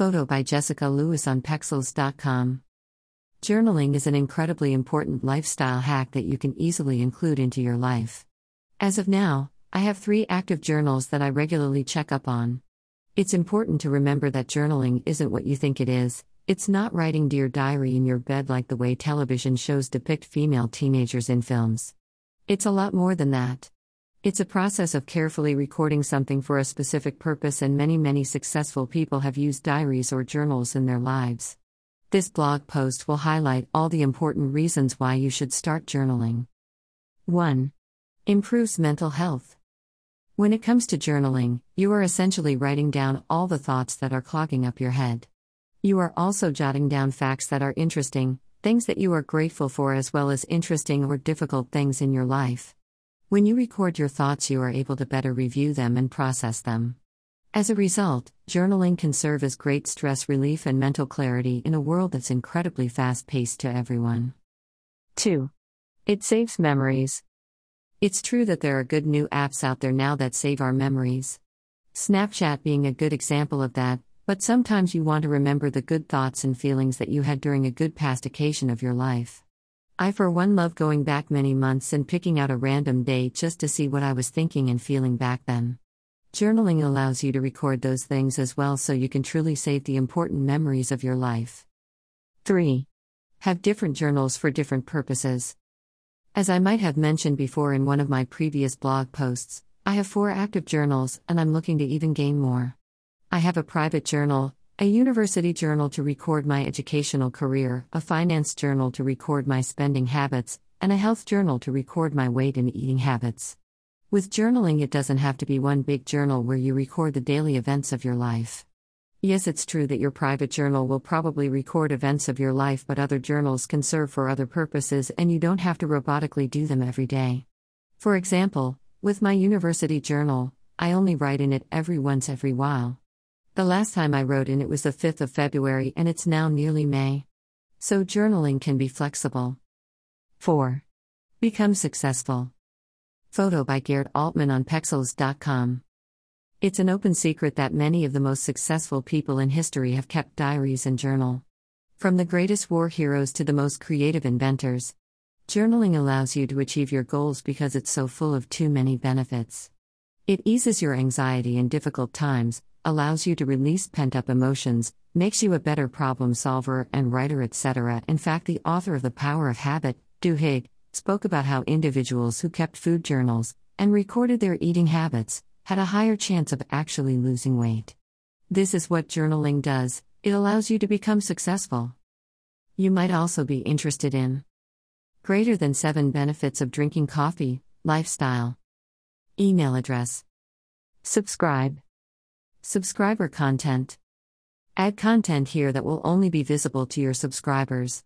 Photo by Jessica Lewis on Pexels.com. Journaling is an incredibly important lifestyle hack that you can easily include into your life. As of now, I have three active journals that I regularly check up on. It's important to remember that journaling isn't what you think it is, it's not writing Dear Diary in your bed like the way television shows depict female teenagers in films. It's a lot more than that. It's a process of carefully recording something for a specific purpose, and many, many successful people have used diaries or journals in their lives. This blog post will highlight all the important reasons why you should start journaling. 1. Improves mental health. When it comes to journaling, you are essentially writing down all the thoughts that are clogging up your head. You are also jotting down facts that are interesting, things that you are grateful for, as well as interesting or difficult things in your life. When you record your thoughts, you are able to better review them and process them. As a result, journaling can serve as great stress relief and mental clarity in a world that's incredibly fast paced to everyone. 2. It saves memories. It's true that there are good new apps out there now that save our memories. Snapchat being a good example of that, but sometimes you want to remember the good thoughts and feelings that you had during a good past occasion of your life. I, for one, love going back many months and picking out a random day just to see what I was thinking and feeling back then. Journaling allows you to record those things as well so you can truly save the important memories of your life. 3. Have different journals for different purposes. As I might have mentioned before in one of my previous blog posts, I have four active journals and I'm looking to even gain more. I have a private journal, a university journal to record my educational career, a finance journal to record my spending habits, and a health journal to record my weight and eating habits. With journaling, it doesn't have to be one big journal where you record the daily events of your life. Yes, it's true that your private journal will probably record events of your life, but other journals can serve for other purposes and you don't have to robotically do them every day. For example, with my university journal, I only write in it every once every while. The last time I wrote in it was the 5th of February and it's now nearly May. So journaling can be flexible. 4. Become successful. Photo by Gerd Altman on Pexels.com. It's an open secret that many of the most successful people in history have kept diaries and journal. From the greatest war heroes to the most creative inventors. Journaling allows you to achieve your goals because it's so full of too many benefits. It eases your anxiety in difficult times, allows you to release pent up emotions, makes you a better problem solver and writer, etc. In fact, the author of The Power of Habit, Duhigg, spoke about how individuals who kept food journals and recorded their eating habits had a higher chance of actually losing weight. This is what journaling does it allows you to become successful. You might also be interested in greater than 7 benefits of drinking coffee, lifestyle, email address, subscribe. Subscriber content. Add content here that will only be visible to your subscribers.